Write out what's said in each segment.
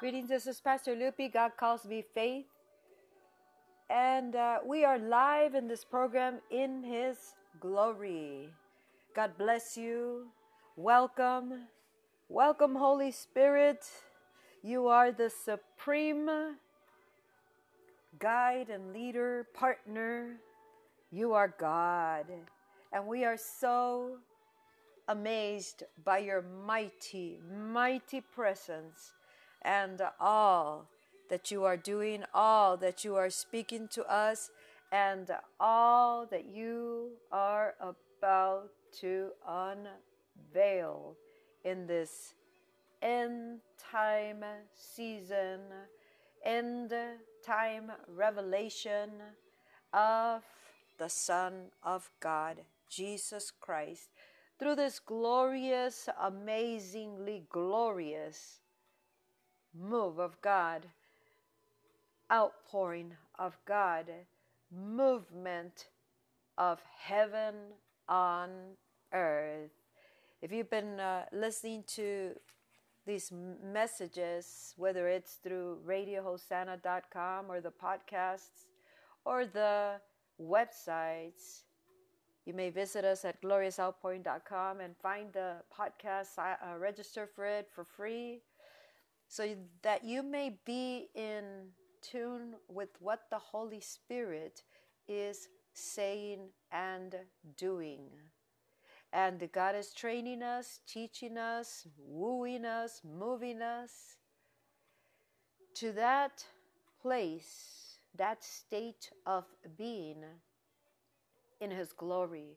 Greetings, this is Pastor Lupi. God calls me Faith. And uh, we are live in this program in His glory. God bless you. Welcome. Welcome, Holy Spirit. You are the supreme guide and leader, partner. You are God. And we are so amazed by your mighty, mighty presence and all that you are doing, all that you are speaking to us, and all that you are about to unveil in this end time season, end time revelation of the Son of God, Jesus Christ, through this glorious, amazingly glorious move of God, outpouring of God, movement of heaven on earth. If you've been uh, listening to these messages, whether it's through radiohosanna.com or the podcasts or the websites, you may visit us at gloriousoutpouring.com and find the podcast, uh, register for it for free so that you may be in tune with what the Holy Spirit is saying and doing. And God is training us, teaching us, wooing us, moving us to that place, that state of being in His glory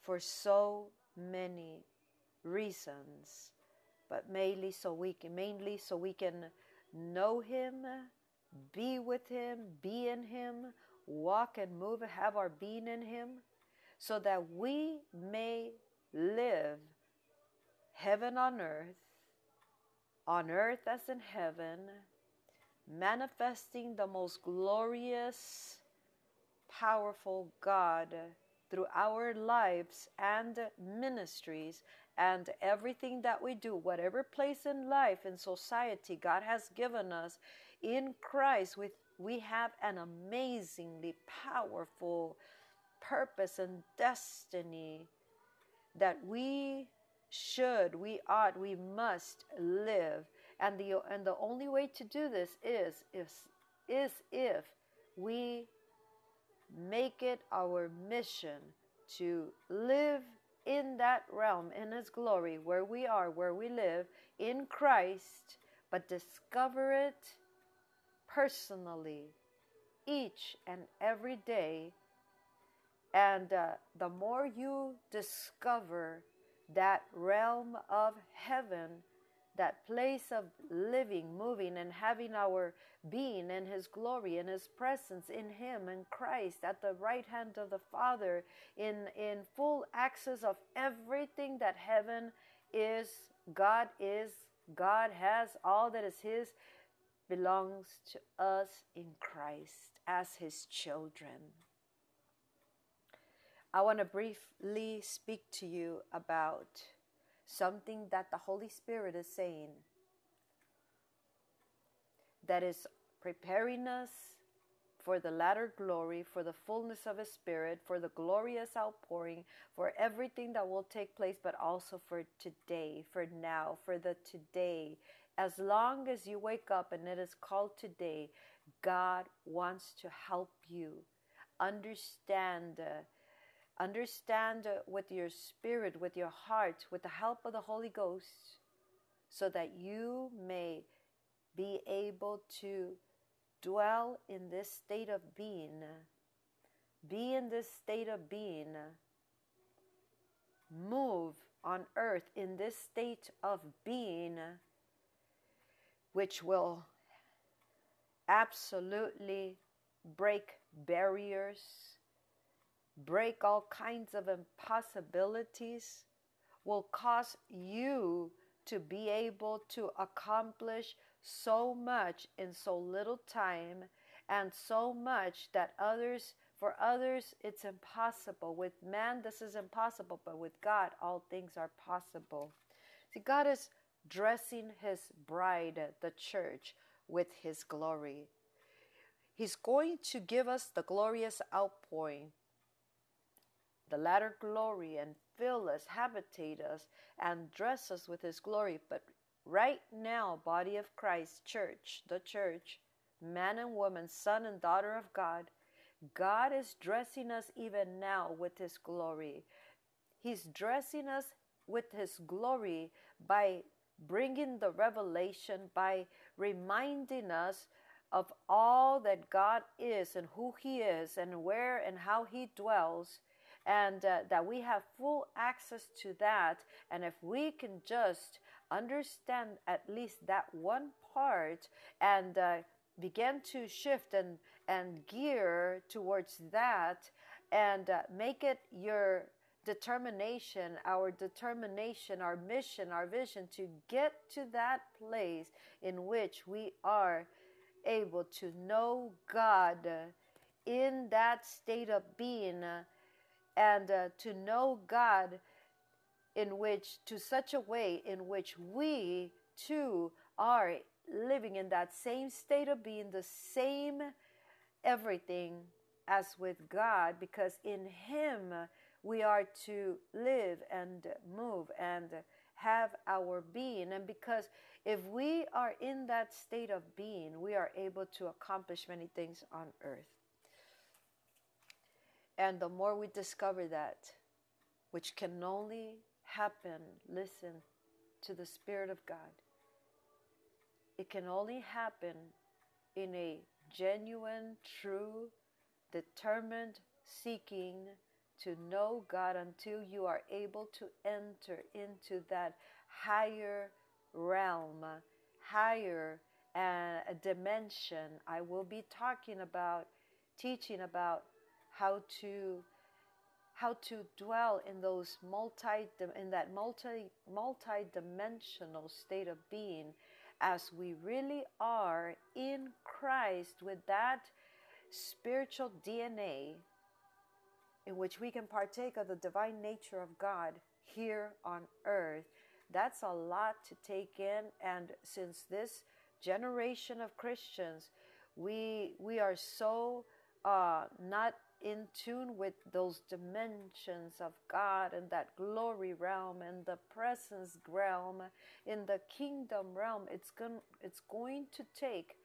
for so many reasons but mainly so we can mainly so we can know him be with him be in him walk and move have our being in him so that we may live heaven on earth on earth as in heaven manifesting the most glorious powerful god through our lives and ministries and everything that we do, whatever place in life, in society God has given us in Christ, with, we have an amazingly powerful purpose and destiny that we should, we ought, we must live. And the, and the only way to do this is, is, is if we make it our mission to live in that realm, in His glory, where we are, where we live, in Christ, but discover it personally each and every day. And uh, the more you discover that realm of heaven, that place of living, moving, and having our being in His glory, in His presence, in Him, in Christ, at the right hand of the Father, in, in full access of everything that heaven is, God is, God has, all that is His belongs to us in Christ as His children. I want to briefly speak to you about something that the Holy Spirit is saying that is preparing us for the latter glory, for the fullness of His Spirit, for the glorious outpouring, for everything that will take place, but also for today, for now, for the today. As long as you wake up and it is called today, God wants to help you understand. Uh, Understand uh, with your spirit, with your heart, with the help of the Holy Ghost, so that you may be able to dwell in this state of being, be in this state of being, move on earth in this state of being, which will absolutely break barriers break all kinds of impossibilities, will cause you to be able to accomplish so much in so little time and so much that others for others it's impossible. With man this is impossible but with god all things are possible. See god is dressing his bride, the church, with his glory. He's going to give us the glorious outpouring, the latter glory, and fill us, habitate us, and dress us with his glory. But right now, body of Christ, church, the church, man and woman, son and daughter of God, God is dressing us even now with his glory. He's dressing us with his glory by bringing the revelation, by reminding us of all that God is and who He is and where and how He dwells, and uh, that we have full access to that. And if we can just understand at least that one part and uh, begin to shift and, and gear towards that and uh, make it your determination, our determination, our mission, our vision to get to that place in which we are able to know God in that state of being and uh, to know God in which, to such a way in which we too are living in that same state of being, the same everything as with God, because in Him we are to live and move and have our being. And because if we are in that state of being, we are able to accomplish many things on earth. And the more we discover that, which can only happen, listen to the Spirit of God, it can only happen in a genuine, true, determined seeking to know God until you are able to enter into that higher realm, higher uh, dimension. I will be talking about, teaching about how to how to dwell in those multi in that multi multi-dimensional state of being as we really are in Christ with that spiritual DNA in which we can partake of the divine nature of God here on earth. That's a lot to take in. And since this generation of Christians, we we are so uh, not in tune with those dimensions of God and that glory realm and the presence realm in the kingdom realm. It's going it's going to take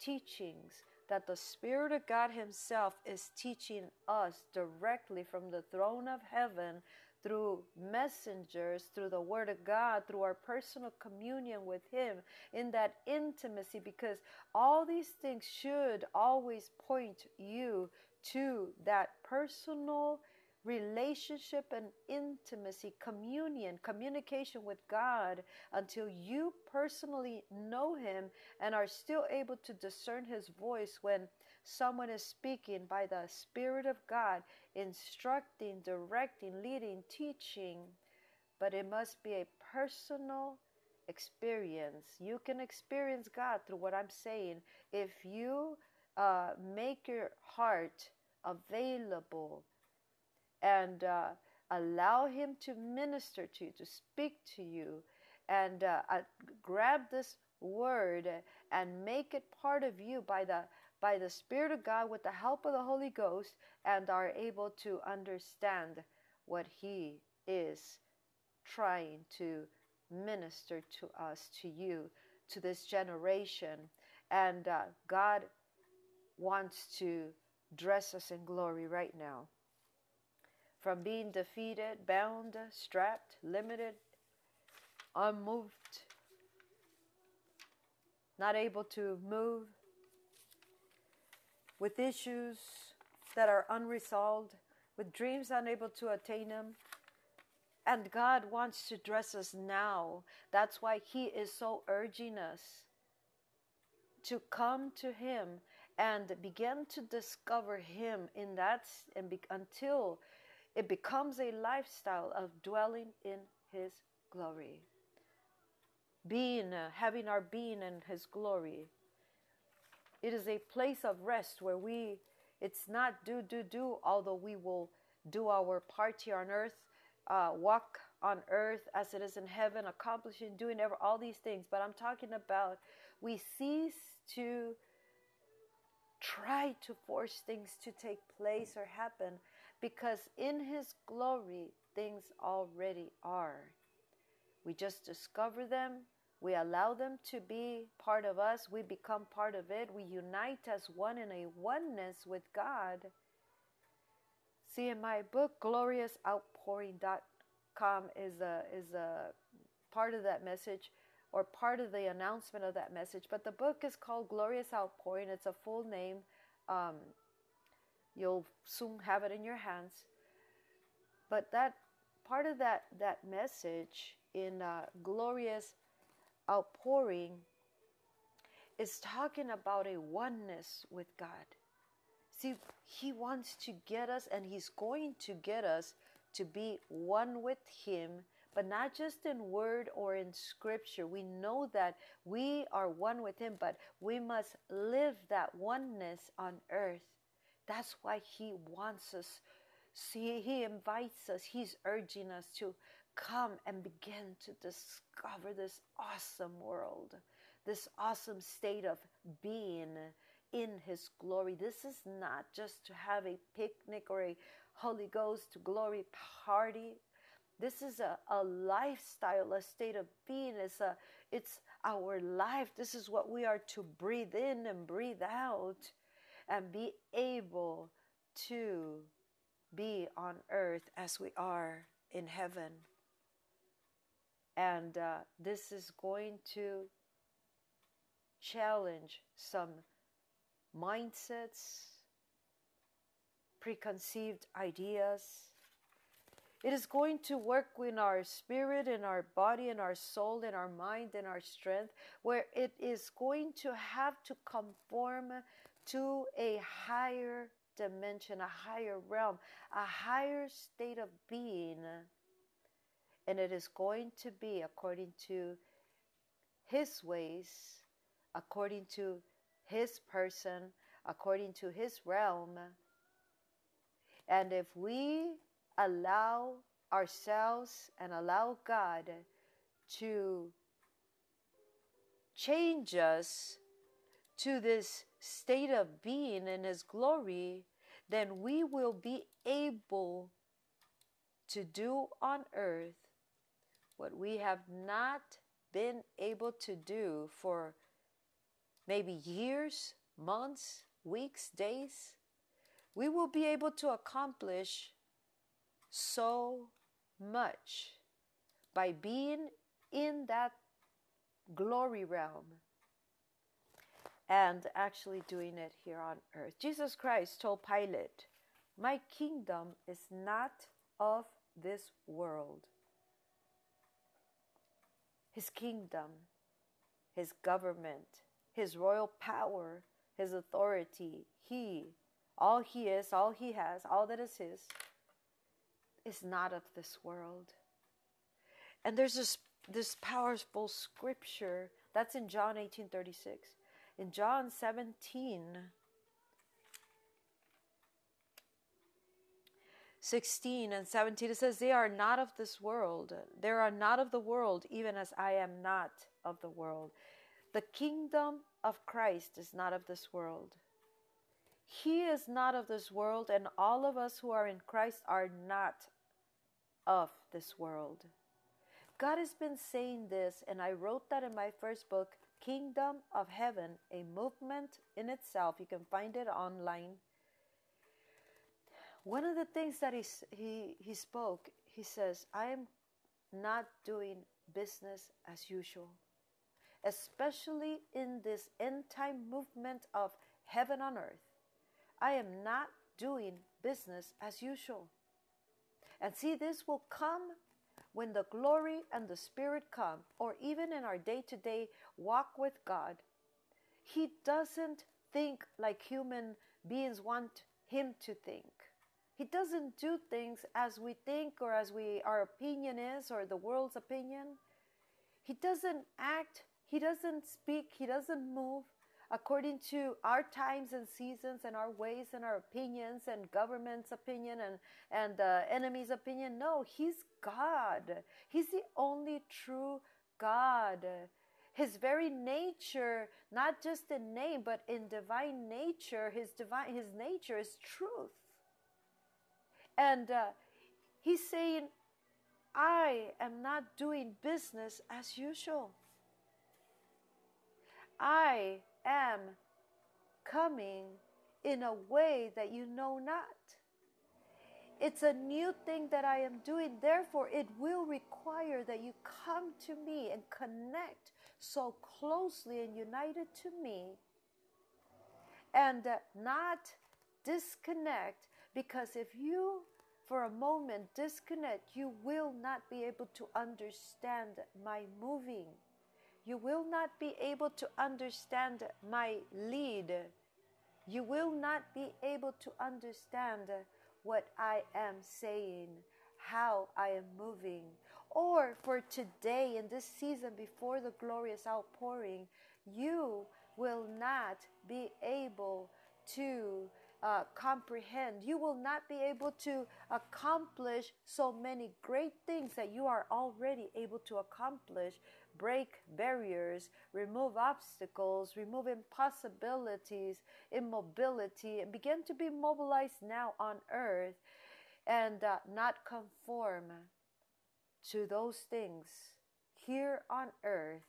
teachings that the Spirit of God Himself is teaching us directly from the throne of heaven through messengers, through the Word of God, through our personal communion with Him in that intimacy, because all these things should always point you to that personal relationship and intimacy, communion, communication with God until you personally know Him and are still able to discern His voice when someone is speaking by the Spirit of God, instructing, directing, leading, teaching. But it must be a personal experience. You can experience God through what I'm saying if you uh, make your heart available and uh, allow Him to minister to you, to speak to you, and uh, uh, grab this word and make it part of you by the by the Spirit of God with the help of the Holy Ghost, and are able to understand what He is trying to minister to us, to you, to this generation. And uh, God wants to dress us in glory right now from being defeated, bound, strapped, limited, unmoved, not able to move, with issues that are unresolved, with dreams unable to attain them. And God wants to dress us now. That's why He is so urging us to come to Him and begin to discover Him in that and be, until it becomes a lifestyle of dwelling in His glory. Being, uh, having our being in His glory. It is a place of rest where we, it's not do, do, do, although we will do our part here on earth, uh, walk on earth as it is in heaven, accomplishing, doing ever, all these things. But I'm talking about we cease to try to force things to take place or happen because in His glory, things already are. We just discover them, we allow them to be part of us, we become part of it, we unite as one in a oneness with God. See, in my book, gloriousoutpouring.com is a, is a part of that message or part of the announcement of that message. But the book is called Glorious Outpouring. It's a full name. Um, you'll soon have it in your hands. But that part of that that message in uh, Glorious Outpouring is talking about a oneness with God. See, He wants to get us, and He's going to get us to be one with Him but not just in word or in scripture. We know that we are one with Him, but we must live that oneness on earth. That's why He wants us. See, He invites us, He's urging us to come and begin to discover this awesome world, this awesome state of being in His glory. This is not just to have a picnic or a Holy Ghost glory party. This is a, a lifestyle, a state of being. It's, a, it's our life. This is what we are to breathe in and breathe out and be able to be on earth as we are in heaven. And uh, this is going to challenge some mindsets, preconceived ideas it is going to work in our spirit, in our body, in our soul, in our mind, in our strength, where it is going to have to conform to a higher dimension, a higher realm, a higher state of being. And it is going to be according to His ways, according to His person, according to His realm. And if we allow ourselves and allow God to change us to this state of being in His glory, then we will be able to do on earth what we have not been able to do for maybe years, months, weeks, days. We will be able to accomplish so much by being in that glory realm and actually doing it here on earth. Jesus Christ told Pilate, My kingdom is not of this world. His kingdom, his government, his royal power, his authority, he, all he is, all he has, all that is his is not of this world. And there's this this powerful scripture that's in John 18:36. In John 17 16 and 17 it says they are not of this world they are not of the world even as I am not of the world the kingdom of Christ is not of this world he is not of this world, and all of us who are in Christ are not of this world. God has been saying this, and I wrote that in my first book, Kingdom of Heaven, a movement in itself. You can find it online. One of the things that he, he, he spoke, he says, I am not doing business as usual, especially in this end time movement of heaven on earth. I am not doing business as usual. And see, this will come when the glory and the Spirit come, or even in our day to day walk with God. He doesn't think like human beings want Him to think. He doesn't do things as we think or as we our opinion is or the world's opinion. He doesn't act, he doesn't speak, he doesn't move according to our times and seasons and our ways and our opinions and government's opinion and and the enemy's opinion. No, He's God. He's the only true God. His very nature, not just in name, but in divine nature, his divine his nature is truth. And uh, he's saying, I am not doing business as usual. I am coming in a way that you know not. It's a new thing that I am doing. Therefore, it will require that you come to me and connect so closely and united to me and not disconnect because if you for a moment disconnect, you will not be able to understand my moving. You will not be able to understand my lead. You will not be able to understand what I am saying, how I am moving. Or for today, in this season before the glorious outpouring, you will not be able to uh, comprehend. You will not be able to accomplish so many great things that you are already able to accomplish. Break barriers, remove obstacles, remove impossibilities, immobility, and begin to be mobilized now on earth and uh, not conform to those things here on earth,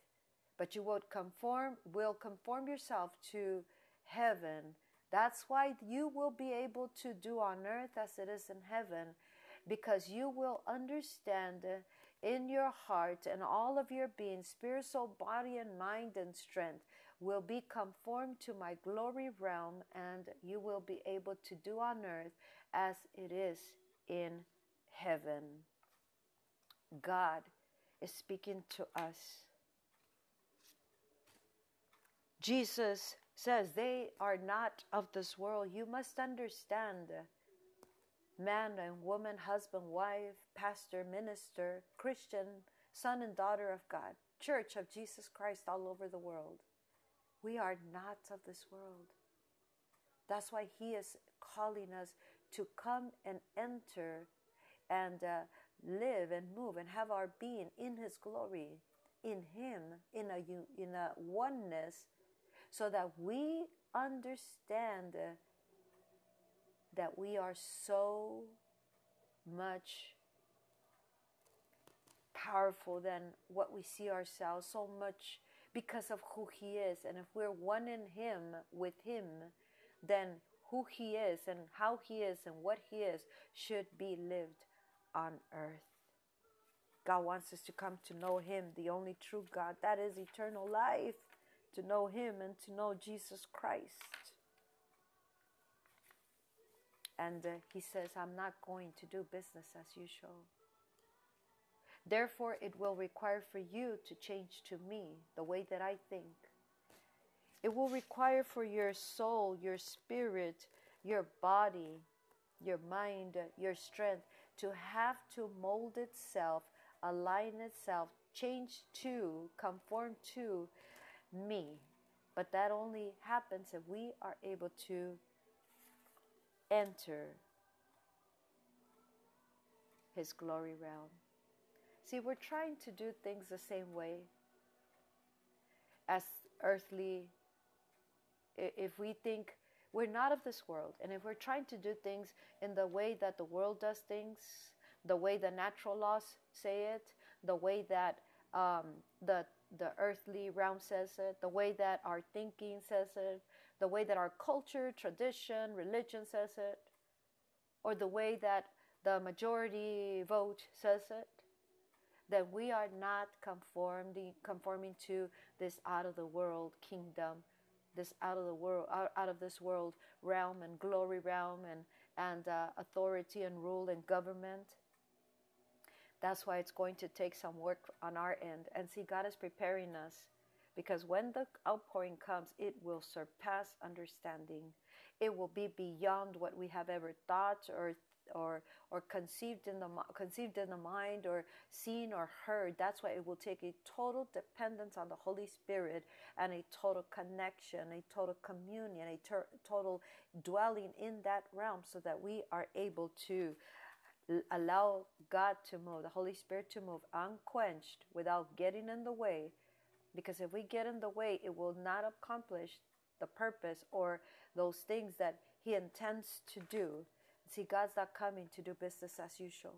but you will conform, will conform yourself to heaven. That's why you will be able to do on earth as it is in heaven, because you will understand in your heart and all of your being, spirit, soul, body, and mind and strength will be conformed to my glory realm, and you will be able to do on earth as it is in heaven. God is speaking to us. Jesus says they are not of this world. You must understand man and woman, husband, wife, pastor, minister, Christian, son and daughter of God, church of Jesus Christ all over the world. We are not of this world. That's why He is calling us to come and enter and uh, live and move and have our being in His glory, in Him, in a, in a oneness so that we understand that we are so much powerful than what we see ourselves, so much because of who He is. And if we're one in Him, with Him, then who He is and how He is and what He is should be lived on earth. God wants us to come to know Him, the only true God. That is eternal life to know Him and to know Jesus Christ. And uh, He says, I'm not going to do business as usual. Therefore, it will require for you to change to me the way that I think. It will require for your soul, your spirit, your body, your mind, your strength to have to mold itself, align itself, change to, conform to me. But that only happens if we are able to enter His glory realm. See, we're trying to do things the same way as earthly. If we think we're not of this world, and if we're trying to do things in the way that the world does things, the way the natural laws say it, the way that um, the the earthly realm says it, the way that our thinking says it, the way that our culture, tradition, religion says it, or the way that the majority vote says it, that we are not conforming, conforming to this out of the world kingdom, this out of the world, out, out of this world realm and glory realm and and uh, authority and rule and government that's why it's going to take some work on our end. And see, God is preparing us because when the outpouring comes, it will surpass understanding. It will be beyond what we have ever thought or or or conceived in the conceived in the mind or seen or heard that's why it will take a total dependence on the holy spirit and a total connection a total communion a ter- total dwelling in that realm so that we are able to allow god to move the holy spirit to move unquenched without getting in the way because if we get in the way it will not accomplish the purpose or those things that he intends to do. See, God's not coming to do business as usual.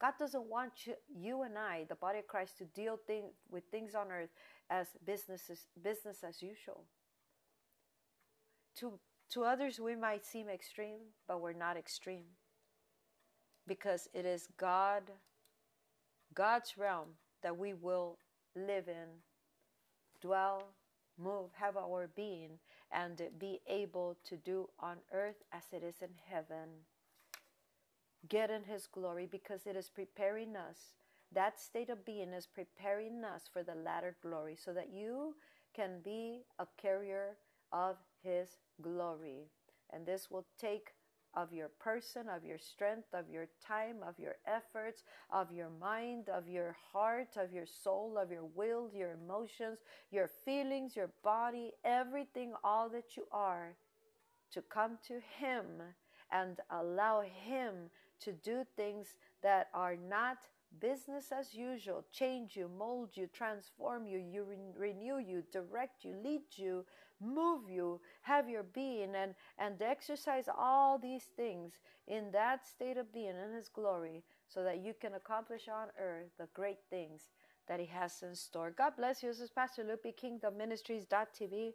God doesn't want you, you and I, the body of Christ, to deal thing, with things on earth as business, business as usual. To, to others, we might seem extreme, but we're not extreme. Because it is God, God's realm that we will live in, dwell, move, have our being, and be able to do on earth as it is in heaven. Get in His glory because it is preparing us. That state of being is preparing us for the latter glory so that you can be a carrier of His glory. And this will take of your person, of your strength, of your time, of your efforts, of your mind, of your heart, of your soul, of your will, your emotions, your feelings, your body, everything, all that you are, to come to Him and allow Him to do things that are not business as usual change you, mold you, transform you, you re- renew you, direct you, lead you, move you, have your being, and, and exercise all these things in that state of being in His glory so that you can accomplish on earth the great things that He has in store. God bless you. This is Pastor Lupi, Kingdom Ministries.tv.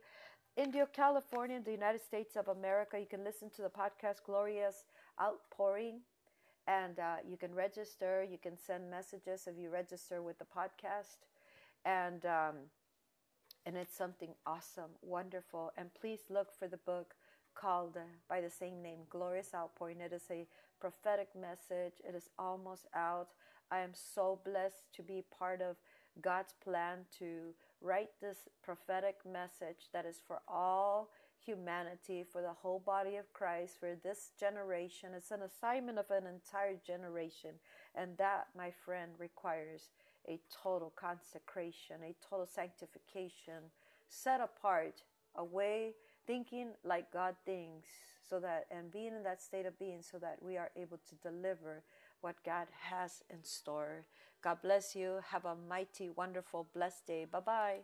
Indio, California, the United States of America. You can listen to the podcast Glorious Outpouring and uh, you can register. You can send messages if you register with the podcast. And um, and it's something awesome, wonderful. And please look for the book called uh, by the same name, Glorious Outpouring. It is a prophetic message. It is almost out. I am so blessed to be part of God's plan to write this prophetic message that is for all humanity, for the whole body of Christ, for this generation. It's an assignment of an entire generation. And that, my friend, requires a total consecration, a total sanctification, set apart, away, thinking like God thinks, so that, and being in that state of being, so that we are able to deliver what God has in store. God bless you. Have a mighty, wonderful, blessed day. Bye bye.